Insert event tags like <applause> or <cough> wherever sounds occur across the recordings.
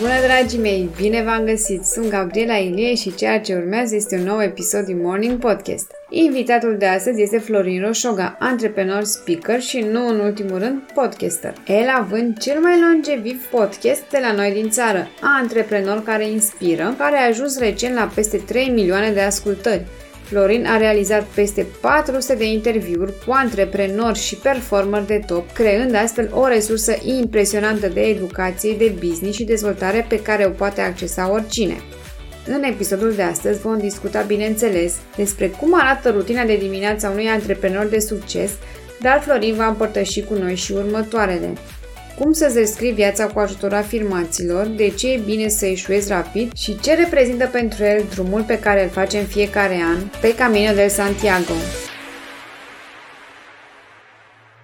Bună dragii mei, bine v-am găsit! Sunt Gabriela Ilie și ceea ce urmează este un nou episod din Morning Podcast. Invitatul de astăzi este Florin Roșoga, antreprenor, speaker și, nu în ultimul rând, podcaster. El având cel mai longeviv podcast de la noi din țară, antreprenor care inspiră, care a ajuns recent la peste 3 milioane de ascultări. Florin a realizat peste 400 de interviuri cu antreprenori și performer de top, creând astfel o resursă impresionantă de educație, de business și dezvoltare pe care o poate accesa oricine. În episodul de astăzi vom discuta, bineînțeles, despre cum arată rutina de dimineață a unui antreprenor de succes, dar Florin va împărtăși cu noi și următoarele cum să-ți descrii viața cu ajutorul afirmațiilor, de ce e bine să eșuezi rapid și ce reprezintă pentru el drumul pe care îl face în fiecare an pe Camino del Santiago.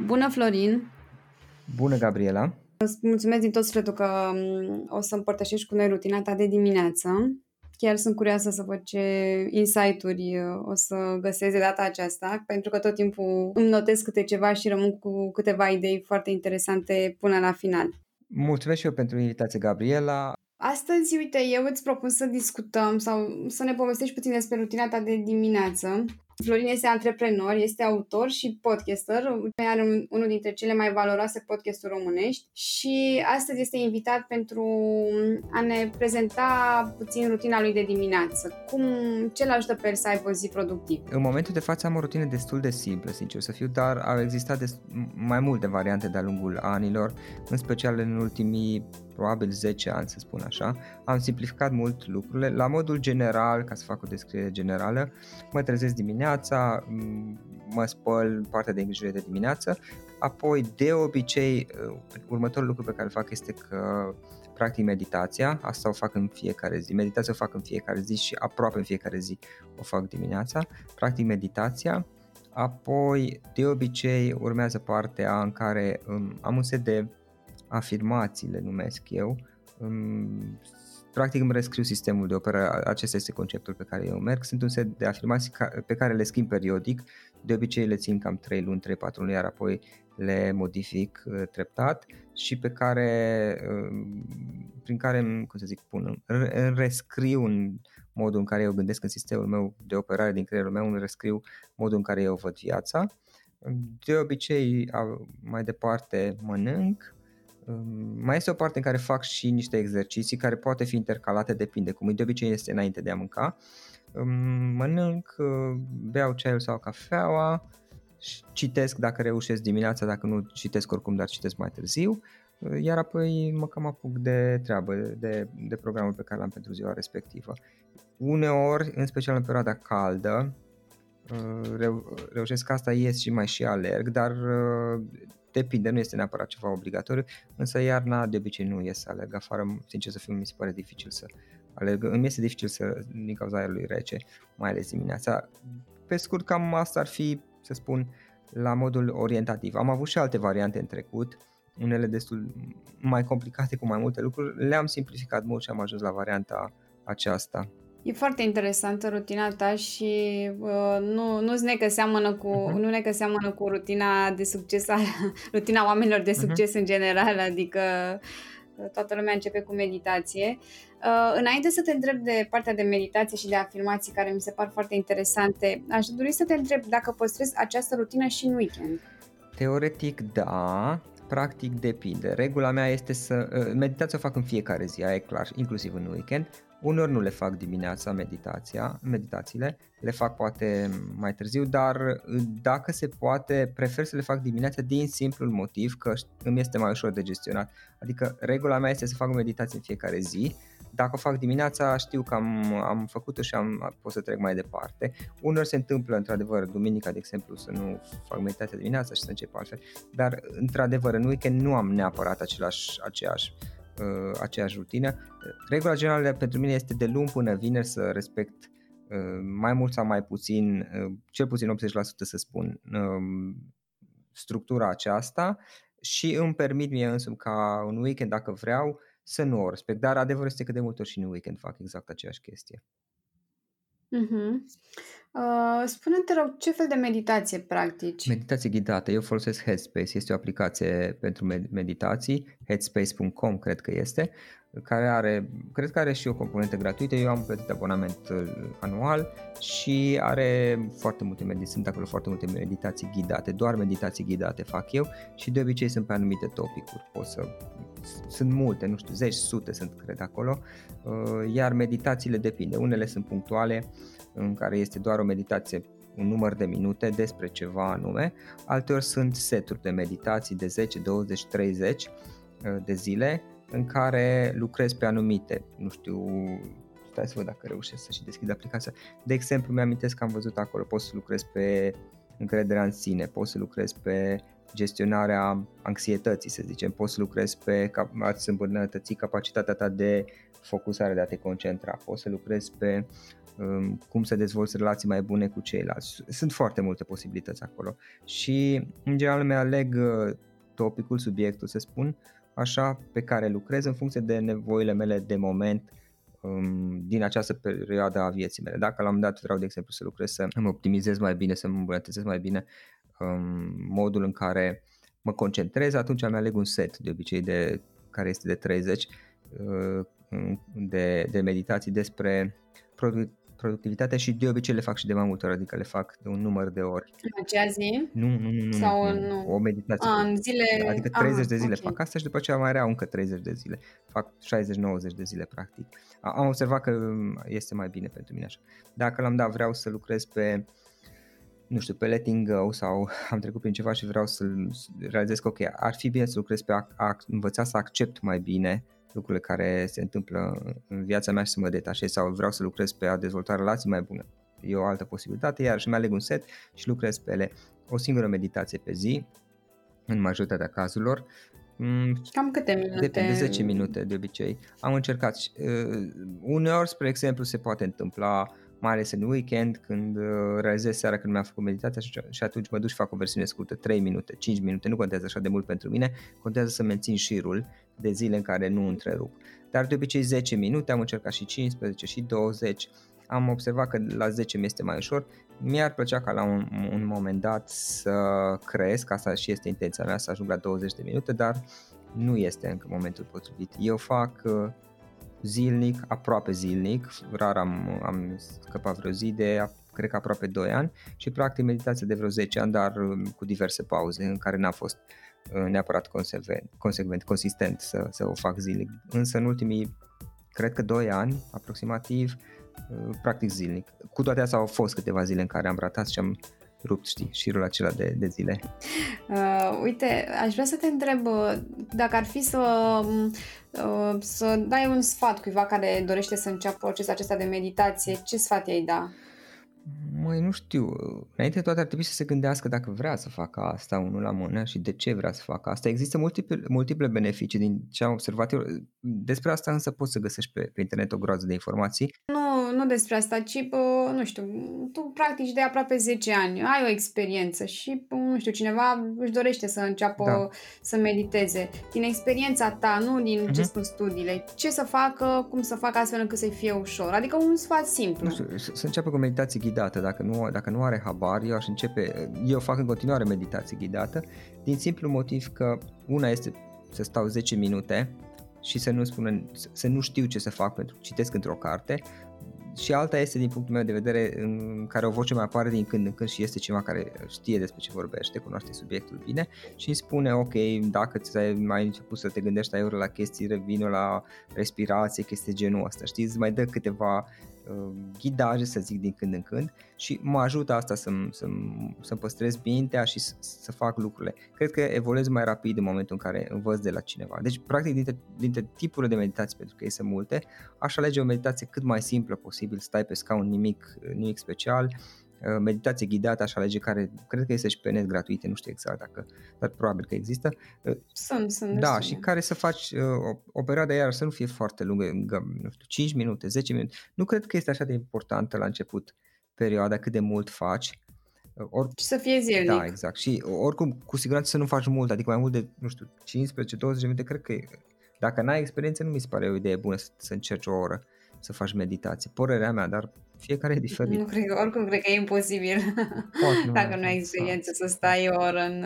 Bună, Florin! Bună, Gabriela! Îți mulțumesc din tot sufletul că mm, o să împărtășești cu noi rutina ta de dimineață. Chiar sunt curioasă să văd ce insight-uri uh, o să găsesc de data aceasta, pentru că tot timpul îmi notez câte ceva și rămân cu câteva idei foarte interesante până la final. Mulțumesc și eu pentru invitație, Gabriela. Astăzi, uite, eu îți propun să discutăm sau să ne povestești puțin despre rutina ta de dimineață. Florin este antreprenor, este autor și podcaster, are unul dintre cele mai valoroase podcasturi românești și astăzi este invitat pentru a ne prezenta puțin rutina lui de dimineață. Cum, ce l ajută pe el să aibă o zi productivă? În momentul de față am o rutină destul de simplă, sincer să fiu, dar au existat des- mai multe variante de-a lungul anilor, în special în ultimii probabil 10 ani, să spun așa. Am simplificat mult lucrurile. La modul general, ca să fac o descriere generală, mă trezesc dimineața, mă spăl partea de îngrijire de dimineață, apoi de obicei uh, următorul lucru pe care îl fac este că practic meditația, asta o fac în fiecare zi, meditația o fac în fiecare zi și aproape în fiecare zi o fac dimineața, practic meditația, apoi de obicei urmează partea în care um, am un set de afirmații, le numesc eu, practic îmi rescriu sistemul de operare, acesta este conceptul pe care eu merg, sunt un set de afirmații pe care le schimb periodic, de obicei le țin cam 3 luni, 3-4 luni, iar apoi le modific uh, treptat și pe care, uh, prin care, cum să zic, pun, rescriu în modul în care eu gândesc în sistemul meu de operare din creierul meu, îmi rescriu modul în care eu văd viața. De obicei, mai departe, mănânc, mai este o parte în care fac și niște exerciții care poate fi intercalate, depinde, cum de obicei este înainte de a mânca. Mănânc, uh, beau ceaiul sau cafeaua, citesc dacă reușesc dimineața, dacă nu citesc oricum, dar citesc mai târziu, uh, iar apoi mă cam apuc de treabă, de, de programul pe care l-am pentru ziua respectivă. Uneori, în special în perioada caldă, uh, reu- reușesc asta, ies și mai și alerg, dar depinde, nu este neapărat ceva obligatoriu, însă iarna de obicei nu ies să alerg afară, sincer să fiu, mi se pare dificil să alerg, îmi este dificil să, din cauza aerului rece, mai ales dimineața. Pe scurt, cam asta ar fi, să spun, la modul orientativ. Am avut și alte variante în trecut, unele destul mai complicate cu mai multe lucruri, le-am simplificat mult și am ajuns la varianta aceasta. E foarte interesantă rutina ta și uh, nu, nu ne că seamănă cu, uh-huh. nu ne că seamănă cu rutina de succes, <laughs> rutina oamenilor de mhm. succes uh-huh. în general, adică uh, toată lumea începe cu meditație. Uh, înainte să te întreb de partea de meditație și de afirmații care mi se par foarte interesante, aș dori să te întreb dacă păstrezi această rutină și în weekend. Teoretic da, practic depinde. Regula mea este să... Uh, meditația o fac în fiecare zi, aia e clar, inclusiv în weekend. Uneori nu le fac dimineața meditația, meditațiile, le fac poate mai târziu, dar uh, dacă se poate, prefer să le fac dimineața din simplul motiv că îmi este mai ușor de gestionat. Adică regula mea este să fac o meditație în fiecare zi, dacă o fac dimineața știu că am, am făcut-o și am, pot să trec mai departe. Uneori se întâmplă, într-adevăr, duminica, de exemplu, să nu fac meditația dimineața și să încep altfel, dar, într-adevăr, în weekend nu am neapărat același, aceeași uh, aceeași rutină. Regula generală pentru mine este de luni până vineri să respect uh, mai mult sau mai puțin, uh, cel puțin 80% să spun, uh, structura aceasta și îmi permit mie însumi ca un weekend, dacă vreau, să nu o respect. Dar adevărul este că de multe ori și în weekend fac exact aceeași chestie. Uh-huh. Uh, spune-te rog, ce fel de meditație practici? Meditație ghidată. Eu folosesc Headspace. Este o aplicație pentru meditații. Headspace.com cred că este care are, cred că are și o componentă gratuită, eu am plătit abonament uh, anual și are foarte multe meditații, sunt acolo foarte multe meditații ghidate, doar meditații ghidate fac eu și de obicei sunt pe anumite topicuri, pot să, sunt multe, nu știu, zeci, sute sunt cred acolo, uh, iar meditațiile depinde, unele sunt punctuale în care este doar o meditație un număr de minute despre ceva anume, alteori sunt seturi de meditații de 10, 20, 30 de zile în care lucrez pe anumite, nu știu, stai să văd dacă reușesc să și deschid aplicația. De exemplu, mi-amintesc că am văzut acolo, poți să lucrez pe încrederea în sine, poți să lucrez pe gestionarea anxietății, să zicem, poți să lucrezi pe a-ți îmbunătăți capacitatea ta de focusare, de a te concentra, poți să lucrezi pe um, cum să dezvolți relații mai bune cu ceilalți. Sunt foarte multe posibilități acolo și în general mi aleg uh, topicul, subiectul, să spun, așa pe care lucrez în funcție de nevoile mele de moment um, din această perioadă a vieții mele. Dacă la un moment dat vreau, de exemplu, să lucrez să îmi optimizez mai bine, să îmi îmbunătățesc mai bine um, modul în care mă concentrez, atunci am aleg un set de obicei de care este de 30 uh, de, de meditații despre productivitate și de obicei le fac și de mai multe ori, adică le fac de un număr de ori. În acea zi? Nu, nu, nu. Sau nu, nu? O meditație. A, în zile... Adică 30 ah, de zile okay. fac asta și după aceea mai reau încă 30 de zile. Fac 60-90 de zile practic. Am observat că este mai bine pentru mine așa. Dacă l-am dat vreau să lucrez pe nu știu, pe letting go sau <laughs> am trecut prin ceva și vreau să realizez că ok, ar fi bine să lucrez pe a, a învăța să accept mai bine lucrurile care se întâmplă în viața mea și să mă detașez sau vreau să lucrez pe a dezvolta relații mai bune. E o altă posibilitate, iar și mi aleg un set și lucrez pe ele o singură meditație pe zi, în majoritatea cazurilor. Mm, Cam câte minute? Depinde, 10 minute de obicei. Am încercat. Uh, uneori, spre exemplu, se poate întâmpla mai ales în weekend, când uh, realizez seara când mi-am făcut meditația și atunci mă duc și fac o versiune scurtă, 3 minute, 5 minute, nu contează așa de mult pentru mine, contează să mențin șirul de zile în care nu întrerup. Dar de obicei 10 minute, am încercat și 15 și 20, am observat că la 10 mi este mai ușor. Mi-ar plăcea ca la un, un moment dat să cresc, asta și este intenția mea, să ajung la 20 de minute, dar nu este încă momentul potrivit. Eu fac uh, zilnic, aproape zilnic, rar am, am scăpat vreo zi de, cred că aproape 2 ani și practic meditația de vreo 10 ani, dar um, cu diverse pauze în care n-a fost uh, neapărat consecvent, consecvent consistent să, să o fac zilnic. Însă în ultimii, cred că 2 ani aproximativ, uh, practic zilnic. Cu toate astea au fost câteva zile în care am ratat și am rupt, știi, șirul acela de, de zile. Uh, uite, aș vrea să te întreb uh, dacă ar fi să, uh, să dai un sfat cuiva care dorește să înceapă procesul acesta de meditație, ce sfat i-ai da? Măi, nu știu. Înainte de toate ar trebui să se gândească dacă vrea să facă asta unul la mână și de ce vrea să facă asta. Există multiple, multiple beneficii din ce am observat eu. Despre asta însă poți să găsești pe, pe internet o groază de informații. Nu, nu despre asta, ci, bă, nu știu, tu practici de aproape 10 ani, ai o experiență și, nu știu, cineva își dorește să înceapă da. să mediteze. Din experiența ta, nu din uh-huh. ce spun studiile, ce să facă, cum să facă astfel încât să-i fie ușor. Adică un sfat simplu. Nu știu, să, să înceapă cu meditație ghidată. Dacă nu, dacă nu are habar, eu aș începe, eu fac în continuare meditație ghidată, din simplu motiv că una este să stau 10 minute și să nu, spună, să nu știu ce să fac pentru că citesc într-o carte și alta este din punctul meu de vedere în care o voce mai apare din când în când și este ceva care știe despre ce vorbește, cunoaște subiectul bine și îmi spune ok, dacă ți-ai mai început să te gândești aiurea la chestii, revină la respirație, chestii genul ăsta, știi, îți mai dă câteva uh, ghidaje, să zic, din când în când și mă ajută asta să-mi, să-mi, să-mi păstrez mintea și să, să fac lucrurile. Cred că evoluez mai rapid în momentul în care învăț de la cineva. Deci, practic, dintre, dintre tipurile de meditații, pentru că ei sunt multe, aș alege o meditație cât mai simplă posibil, stai pe scaun, nimic, nimic special, uh, meditație ghidată, aș alege care cred că este și pe net gratuite, nu știu exact dacă, dar probabil că există. Uh, sunt, sunt. Da, destine. și care să faci uh, o, o perioadă iar să nu fie foarte lungă, nu știu, 5 minute, 10 minute. Nu cred că este așa de importantă la început perioada cât de mult faci. Or, și să fie zilnic. Da, exact. Și oricum, cu siguranță să nu faci mult, adică mai mult de, nu știu, 15-20 minute, cred că dacă n-ai experiență, nu mi se pare o idee bună să, să încerci o oră. Să faci meditație. Părerea mea, dar fiecare e diferit. Nu cred, oricum cred că e imposibil. <laughs> Poate, nu Dacă nu ai experiență să stai o oră în...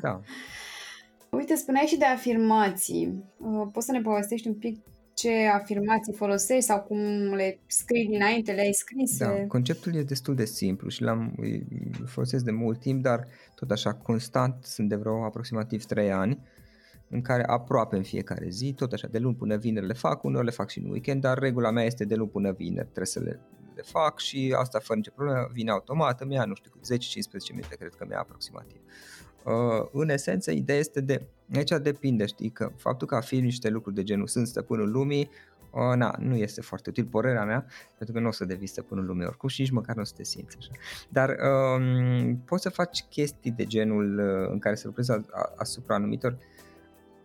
Da. <laughs> Uite, spuneai și de afirmații. Uh, poți să ne povestești un pic ce afirmații folosești sau cum le scrii dinainte, le-ai scris? Da, conceptul e destul de simplu și l-am folosesc de mult timp, dar tot așa constant sunt de vreo aproximativ 3 ani în care aproape în fiecare zi, tot așa, de luni până vineri le fac, uneori le fac și în weekend, dar regula mea este de luni până vineri, trebuie să le, le fac și asta fără nicio problemă, vine automat, îmi ia, nu știu, 10-15 minute, cred că mi-a aproximativ. Uh, în esență, ideea este de, aici depinde, știi, că faptul că afirmi niște lucruri de genul sunt stăpânul lumii, uh, na, nu este foarte util, părerea mea, pentru că nu o să devii stăpânul lumii oricum și nici măcar nu o să te simți așa. Dar um, poți să faci chestii de genul uh, în care să lucrezi asupra anumitor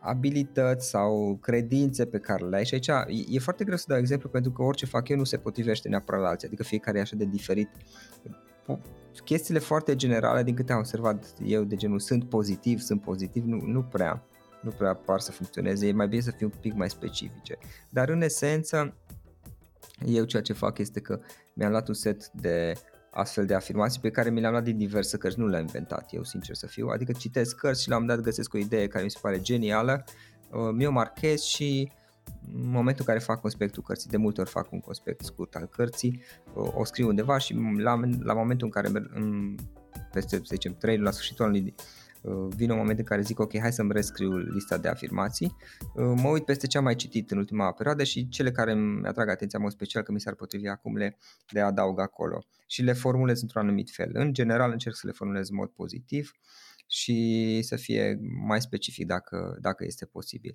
abilități sau credințe pe care le ai. Și aici e foarte greu să dau exemplu pentru că orice fac eu nu se potrivește neapărat la alții, adică fiecare e așa de diferit. Chestiile foarte generale, din câte am observat eu, de genul sunt pozitiv, sunt pozitiv, nu, nu prea, nu prea par să funcționeze, e mai bine să fie un pic mai specifice. Dar în esență, eu ceea ce fac este că mi-am luat un set de astfel de afirmații pe care mi le-am luat din diverse cărți, nu le-am inventat eu, sincer să fiu, adică citesc cărți și la un dat găsesc o idee care mi se pare genială, uh, mi-o marchez și în momentul în care fac conspectul cărții, de multe ori fac un conspect scurt al cărții, o, o scriu undeva și la, la momentul în care în, peste, să zicem, 3 la sfârșitul anului uh, vine un moment în care zic ok, hai să-mi rescriu lista de afirmații, uh, mă uit peste ce am mai citit în ultima perioadă și cele care îmi atrag atenția în mod special că mi s-ar potrivi acum le, le adaug acolo și le formulez într-un anumit fel. În general încerc să le formulez în mod pozitiv și să fie mai specific dacă, dacă este posibil.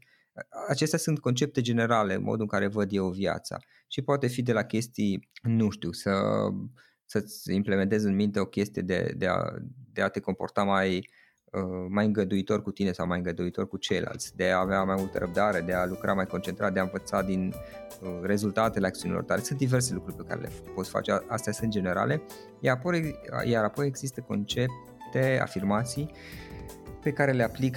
Acestea sunt concepte generale, modul în care văd eu viața și poate fi de la chestii, nu știu, să, să-ți implementezi în minte o chestie de, de, a, de a te comporta mai, uh, mai îngăduitor cu tine sau mai îngăduitor cu ceilalți, de a avea mai multă răbdare, de a lucra mai concentrat, de a învăța din uh, rezultatele acțiunilor tale. Sunt diverse lucruri pe care le poți face, astea sunt generale, iar apoi, iar apoi există concepte, afirmații pe care le aplic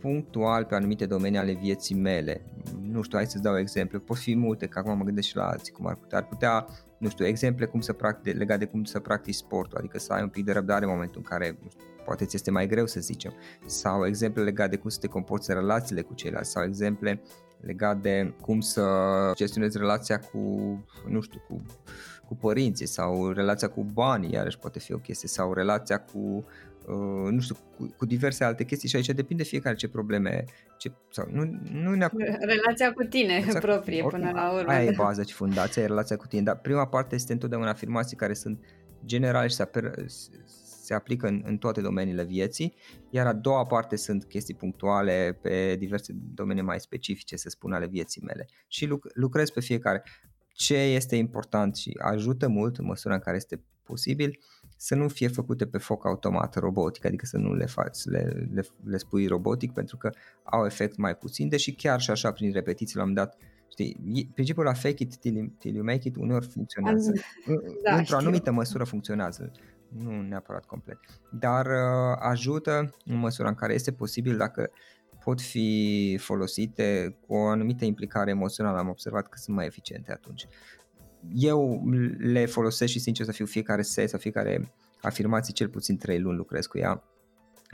punctual pe anumite domenii ale vieții mele. Nu știu, hai să-ți dau exemple. Pot fi multe, că acum mă gândesc și la alții cum ar putea. Ar putea, nu știu, exemple cum să practic, legat de cum să practici sportul, adică să ai un pic de răbdare în momentul în care nu știu, poate ți este mai greu să zicem, sau exemple legate de cum să te comporți în relațiile cu ceilalți, sau exemple legat de cum să gestionezi relația cu, nu știu, cu, cu părinții sau relația cu banii, iarăși poate fi o chestie, sau relația cu Uh, nu știu, cu, cu diverse alte chestii. Și aici depinde fiecare ce probleme, ce, sau nu, nu neapărat... Relația cu tine exact, proprie oricum, până la urmă. Aia e <laughs> baza și fundația, e relația cu tine, dar prima parte este întotdeauna afirmații care sunt generale și se, aper, se aplică în, în toate domeniile vieții, iar a doua parte sunt chestii punctuale pe diverse domenii mai specifice, să spun, ale vieții mele. Și lucrez pe fiecare. Ce este important și ajută mult în măsura în care este posibil să nu fie făcute pe foc automat robotic, adică să nu le faci, le, le, le spui robotic pentru că au efect mai puțin, deși chiar și așa prin repetiții l-am dat Știi, principiul la fake it till, till you make it uneori funcționează. Da, Într-o anumită măsură funcționează, nu neapărat complet. Dar uh, ajută în măsura în care este posibil dacă pot fi folosite cu o anumită implicare emoțională. Am observat că sunt mai eficiente atunci eu le folosesc și sincer să fiu fiecare set sau fiecare afirmație cel puțin 3 luni lucrez cu ea.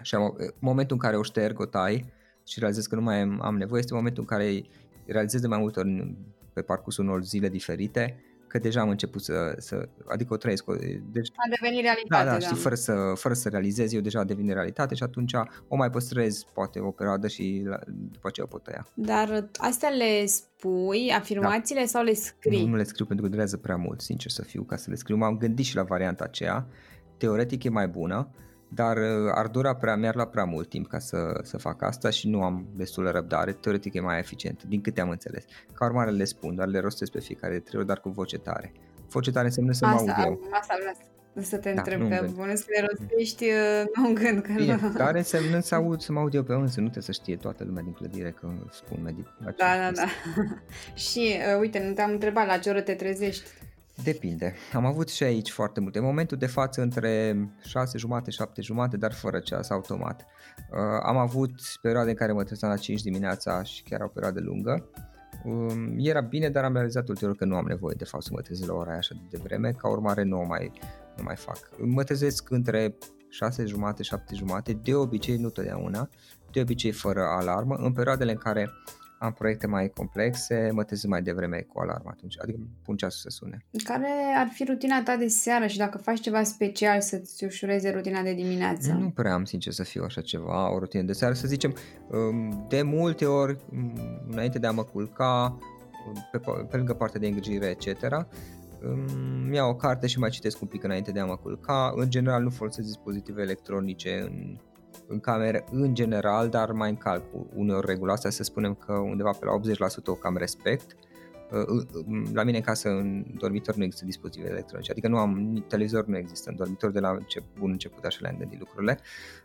Și am, momentul în care o șterg, o tai și realizez că nu mai am nevoie este momentul în care realizez de mai multe ori pe parcursul unor zile diferite că deja am început să, să adică o trăiesc. Deci, a devenit realitate. Da, da, știi, fără să, fără să realizez, eu deja devine realitate și atunci o mai păstrez poate o perioadă și la, după aceea o pot tăia. Dar astea le spui, afirmațiile da. sau le scrii? Nu, nu le scriu pentru că durează prea mult, sincer să fiu, ca să le scriu. M-am gândit și la varianta aceea, teoretic e mai bună, dar uh, ar dura prea, mi-ar lua prea mult timp ca să, să fac asta și nu am destul de răbdare, teoretic e mai eficient, din câte am înțeles. Ca urmare le spun, dar le rostesc pe fiecare de trei ori, dar cu voce tare. Voce tare înseamnă să asta, mă aud eu. Asta vreau să te da, întreb, că bănuiesc că le rostești uh, nu în gând. Că Bine, nu... Dar înseamnă să aud, să mă aud eu pe însă, nu trebuie să știe toată lumea din clădire că spun meditație. Da, da, da. <laughs> și uh, uite, nu te-am întrebat la ce oră te trezești. Depinde. Am avut și aici foarte multe. În momentul de față între 6 jumate, 7 jumate, dar fără ceas, automat. Uh, am avut perioade în care mă trezeam la 5 dimineața și chiar o perioadă lungă. Um, era bine, dar am realizat ulterior că nu am nevoie de fapt să mă trezesc la ora aia așa de vreme, ca urmare nu o mai, nu mai fac. Mă trezesc între 6 jumate, 7 jumate, de obicei nu totdeauna, de obicei fără alarmă, în perioadele în care am proiecte mai complexe, mă trezesc mai devreme cu alarmă atunci, adică pun ceasul să sune. Care ar fi rutina ta de seară și dacă faci ceva special să-ți ușureze rutina de dimineață? Nu prea am, sincer, să fiu așa ceva, o rutină de seară, să zicem, um, de multe ori, um, înainte de a mă culca, um, pe, pe lângă partea de îngrijire, etc., îmi iau o carte și mai citesc un pic înainte de a mă culca. În general nu folosesc dispozitive electronice în în cameră în general, dar mai încalc uneori regula asta, să spunem că undeva pe la 80% o cam respect. Uh, la mine în casă, în dormitor, nu există dispozitive electronice, adică nu am, televizor nu există în dormitor, de la încep, bun început așa le-am gândit lucrurile.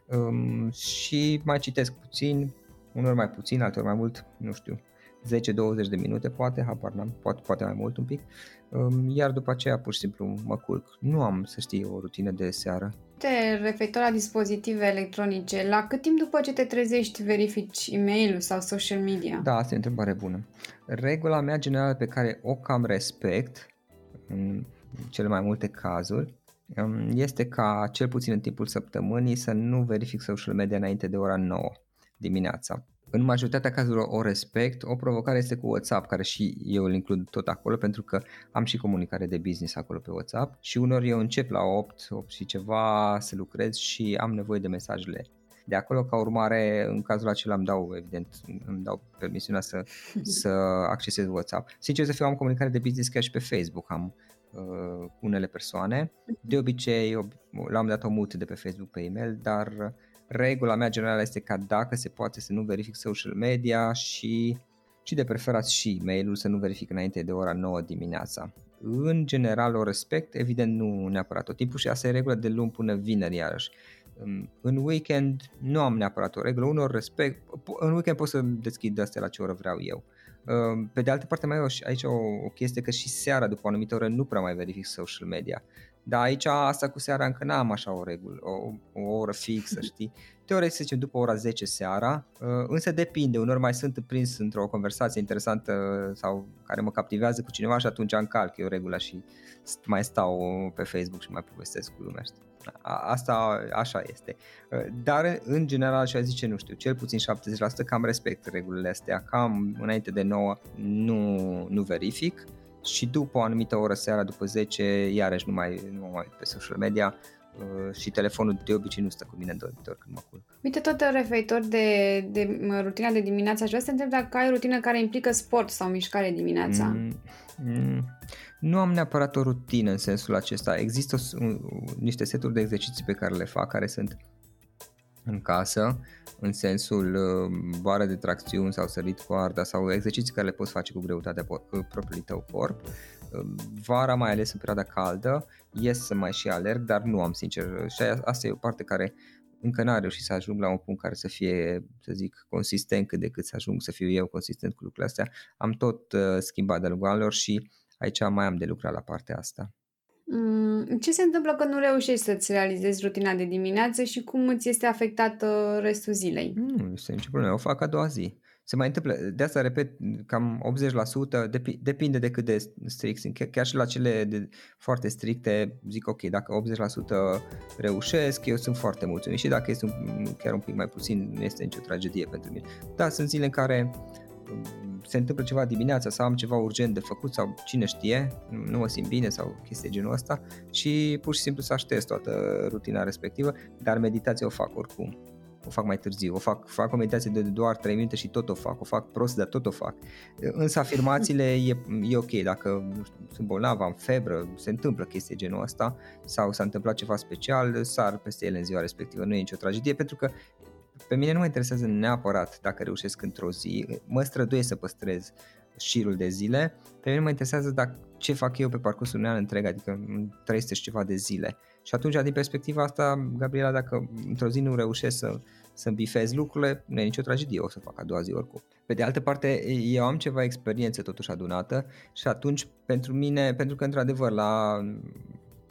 Um, și mai citesc puțin, uneori mai puțin, alteori mai mult, nu știu, 10-20 de minute poate, habar n-am, poate, poate mai mult un pic, um, iar după aceea pur și simplu mă culc. Nu am, să știi, o rutină de seară. Te referitor la dispozitive electronice, la cât timp după ce te trezești verifici e mail sau social media? Da, asta e o întrebare bună. Regula mea generală pe care o cam respect, în cele mai multe cazuri, um, este ca cel puțin în timpul săptămânii să nu verific social media înainte de ora 9 dimineața în majoritatea cazurilor o respect. O provocare este cu WhatsApp, care și eu îl includ tot acolo, pentru că am și comunicare de business acolo pe WhatsApp și uneori eu încep la 8, 8 și ceva să lucrez și am nevoie de mesajele de acolo, ca urmare, în cazul acela îmi dau, evident, îmi dau permisiunea să, <laughs> să accesez WhatsApp. Sincer să fiu, am comunicare de business chiar și pe Facebook, am uh, unele persoane. De obicei, l-am dat o mut de pe Facebook pe e-mail, dar regula mea generală este ca dacă se poate să nu verific social media și, și de preferat și mail-ul să nu verific înainte de ora 9 dimineața. În general o respect, evident nu neapărat tot timpul și asta e regula de luni până vineri iarăși. În weekend nu am neapărat o regulă, unor respect, în weekend pot să deschid astea la ce oră vreau eu. Pe de altă parte mai e aici o, o chestie că și seara după o anumită oră nu prea mai verific social media. Dar aici asta cu seara încă n-am așa o regulă, o, o oră fixă, <laughs> știi? Teoretic să zicem după ora 10 seara, uh, însă depinde, unor mai sunt prins într-o conversație interesantă sau care mă captivează cu cineva și atunci încalc eu regula și mai stau pe Facebook și mai povestesc cu lumea, știi? Asta așa este. Uh, dar în general așa zice, nu știu, cel puțin 70% cam respect regulile astea, cam înainte de 9 nu, nu verific și după o anumită oră seara, după 10, iarăși nu mai, nu mai pe social media uh, și telefonul de obicei nu stă cu mine în dormitor când mă culc. Uite, tot referitor de, de rutina de dimineață, aș vrea să te întreb dacă ai o rutină care implică sport sau mișcare dimineața. Mm, mm, nu am neapărat o rutină în sensul acesta. Există un, niște seturi de exerciții pe care le fac, care sunt în casă, în sensul uh, bară de tracțiuni sau sărit coarda sau exerciții care le poți face cu greutatea uh, propriului tău corp. Uh, vara, mai ales în perioada caldă, ies să mai și alerg, dar nu am sincer. Și asta e o parte care încă n-a reușit să ajung la un punct care să fie, să zic, consistent cât de cât să ajung să fiu eu consistent cu lucrurile astea. Am tot uh, schimbat de lungul și aici mai am de lucrat la partea asta. Mm, ce se întâmplă când nu reușești să-ți realizezi rutina de dimineață și cum îți este afectată restul zilei? Nu este nicio problemă, o fac a doua zi. Se mai întâmplă, de asta repet, cam 80%, depi, depinde de cât de strict sunt. Chiar și la cele de, foarte stricte, zic ok, dacă 80% reușesc, eu sunt foarte mulțumit și dacă este un, chiar un pic mai puțin, nu este nicio tragedie pentru mine. Da, sunt zile în care se întâmplă ceva dimineața sau am ceva urgent de făcut sau cine știe, nu mă simt bine sau chestii genul ăsta și pur și simplu să aștepți toată rutina respectivă, dar meditația o fac oricum. O fac mai târziu, o fac, fac o meditație de doar 3 minute și tot o fac, o fac prost, dar tot o fac. Însă afirmațiile e, e ok, dacă nu știu, sunt bolnav, am febră, se întâmplă chestii genul ăsta sau s-a întâmplat ceva special, sar peste ele în ziua respectivă, nu e nicio tragedie pentru că pe mine nu mă interesează neapărat dacă reușesc într-o zi, mă străduiesc să păstrez șirul de zile, pe mine mă interesează dacă ce fac eu pe parcursul unui an întreg, adică 300 și ceva de zile. Și atunci, din perspectiva asta, Gabriela, dacă într-o zi nu reușesc să, să bifez lucrurile, nu e nicio tragedie, o să fac a doua zi oricum. Pe de altă parte, eu am ceva experiență totuși adunată și atunci, pentru mine, pentru că într-adevăr la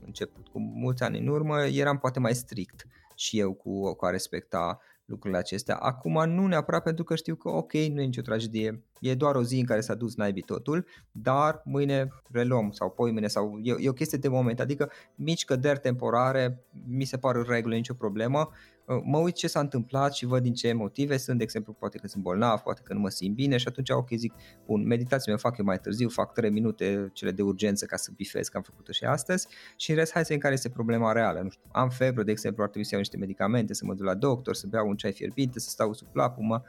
început, cu mulți ani în urmă, eram poate mai strict și eu cu, cu a respecta lucrurile acestea. Acum nu neapărat pentru că știu că ok, nu e nicio tragedie, e doar o zi în care s-a dus naibii totul, dar mâine reluăm sau poi mâine sau e, e o chestie de moment, adică mici căderi temporare mi se par în regulă nicio problemă, uh, mă uit ce s-a întâmplat și văd din ce motive sunt, de exemplu, poate că sunt bolnav, poate că nu mă simt bine și atunci ok zic, bun, meditație mi fac eu mai târziu, fac 3 minute cele de urgență ca să bifez, că am făcut-o și astăzi și în rest hai să vedem care este problema reală, nu știu, am febră, de exemplu, ar trebui să iau niște medicamente, să mă duc la doctor, să beau un ceai fierbinte, să stau sub plapumă,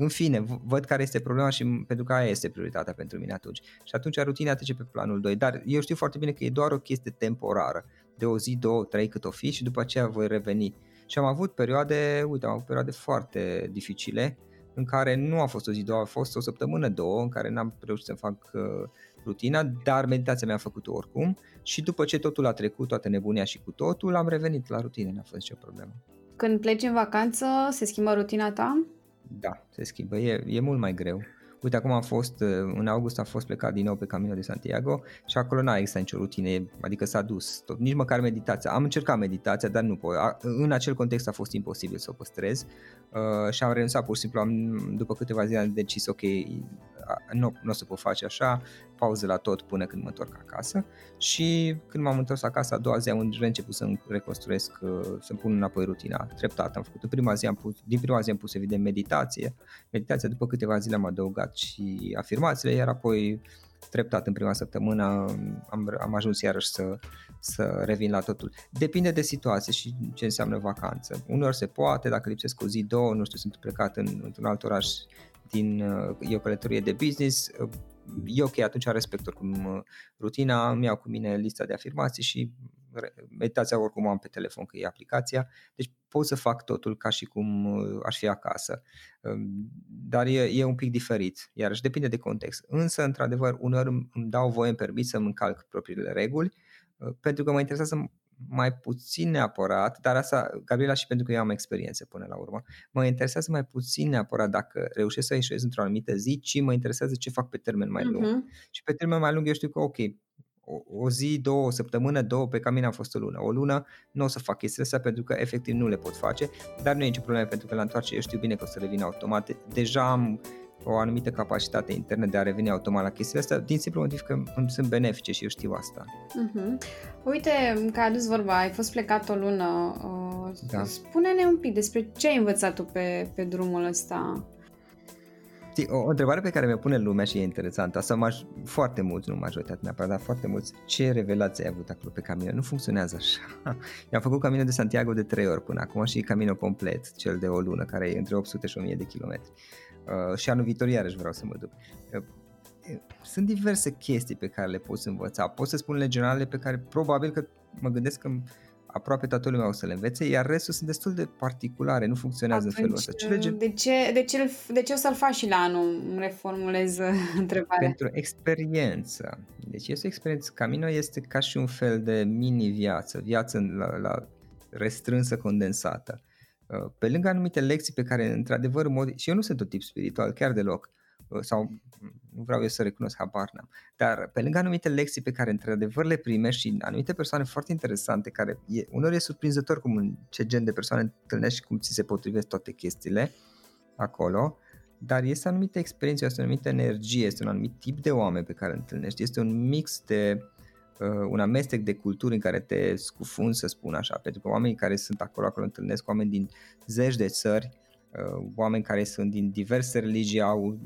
în fine, văd care este problema și pentru că aia este prioritatea pentru mine atunci. Și atunci rutina trece pe planul 2, dar eu știu foarte bine că e doar o chestie temporară, de o zi, două, trei cât o fi și după aceea voi reveni. Și am avut perioade, uite, am avut perioade foarte dificile în care nu a fost o zi, două, a fost o săptămână, două, în care n-am reușit să fac uh, rutina, dar meditația mi-a făcut-o oricum și după ce totul a trecut, toată nebunia și cu totul, am revenit la rutină, n-a fost nicio problemă. Când pleci în vacanță, se schimbă rutina ta? Da, se schimbă, e, e mult mai greu. Uite, acum am fost, uh, în august a fost plecat din nou pe Camino de Santiago și acolo n-a existat nicio rutină, adică s-a dus tot, nici măcar meditația. Am încercat meditația, dar nu pot. În acel context a fost imposibil să o păstrez uh, și am renunțat pur și simplu, am, după câteva zile am decis, ok, nu, nu o să pot face așa, pauză la tot până când mă întorc acasă. Și când m-am întors acasă a doua zi am început să-mi reconstruiesc, uh, să-mi pun înapoi rutina treptat. Am făcut. În prima zi, am pus, din prima zi am pus evident meditație, meditația după câteva zile am adăugat și afirmațiile, iar apoi treptat în prima săptămână am, am ajuns iarăși să, să revin la totul. Depinde de situație și ce înseamnă vacanță. Uneori se poate, dacă lipsesc o zi, două, nu știu, sunt plecat în, într-un alt oraș din, e o călătorie de business, e ok, atunci respect oricum uh, rutina, îmi iau cu mine lista de afirmații și meditația oricum am pe telefon că e aplicația, deci pot să fac totul ca și cum uh, aș fi acasă, um, dar e, e un pic diferit, iarăși depinde de context. Însă, într-adevăr, uneori îmi dau voie, îmi permit să-mi încalc propriile reguli, uh, pentru că mă interesează mai puțin neapărat, dar asta, Gabriela, și pentru că eu am experiență până la urmă, mă interesează mai puțin neapărat dacă reușesc să ieșesc într-o anumită zi, ci mă interesează ce fac pe termen mai lung. Uh-huh. Și pe termen mai lung eu știu că, ok, o, o zi, două, o săptămână, două, pe camin am fost o lună. O lună nu o să fac chestiile astea pentru că efectiv nu le pot face, dar nu e nicio problemă pentru că la întoarce eu știu bine că o să revin automat. Deja am o anumită capacitate internă de a reveni automat la chestiile astea, din simplu motiv că îmi sunt benefice și eu știu asta. Uh-huh. Uite, că ai adus vorba, ai fost plecat o lună. Uh, da. Spune-ne un pic despre ce ai învățat tu pe, pe drumul ăsta. O, o întrebare pe care mi-o pune lumea și e interesantă, asta maj, foarte mulți, nu majoritatea neapărat, dar foarte mulți, ce revelație ai avut acolo pe Camino? Nu funcționează așa. <laughs> Eu am făcut Camino de Santiago de trei ori până acum și Camino complet, cel de o lună, care e între 800 și 1000 de kilometri. Uh, și anul viitor iarăși vreau să mă duc. Uh, sunt diverse chestii pe care le poți învăța. Pot să spun legionale pe care probabil că mă gândesc că aproape toată lumea o să le învețe, iar restul sunt destul de particulare, nu funcționează Atunci, în felul ăsta. Ce lege... de, ce, de, ce, de ce o să-l faci și la anul? Îmi reformulez <laughs> întrebarea. Pentru experiență. Deci este o experiență. Camino este ca și un fel de mini-viață, viață la, la restrânsă, condensată. Uh, pe lângă anumite lecții pe care, într-adevăr, în mod... și eu nu sunt tot tip spiritual, chiar deloc, uh, sau nu vreau eu să recunosc, habar n-am. Dar pe lângă anumite lecții pe care într-adevăr le primești și anumite persoane foarte interesante, care e, uneori e surprinzător cum în ce gen de persoane întâlnești și cum ți se potrivesc toate chestiile acolo, dar este o anumită experiență, este o anumită energie, este un anumit tip de oameni pe care îl întâlnești, este un mix de uh, un amestec de culturi în care te scufunzi, să spun așa, pentru că oamenii care sunt acolo, acolo întâlnesc oameni din zeci de țări, uh, oameni care sunt din diverse religii, au,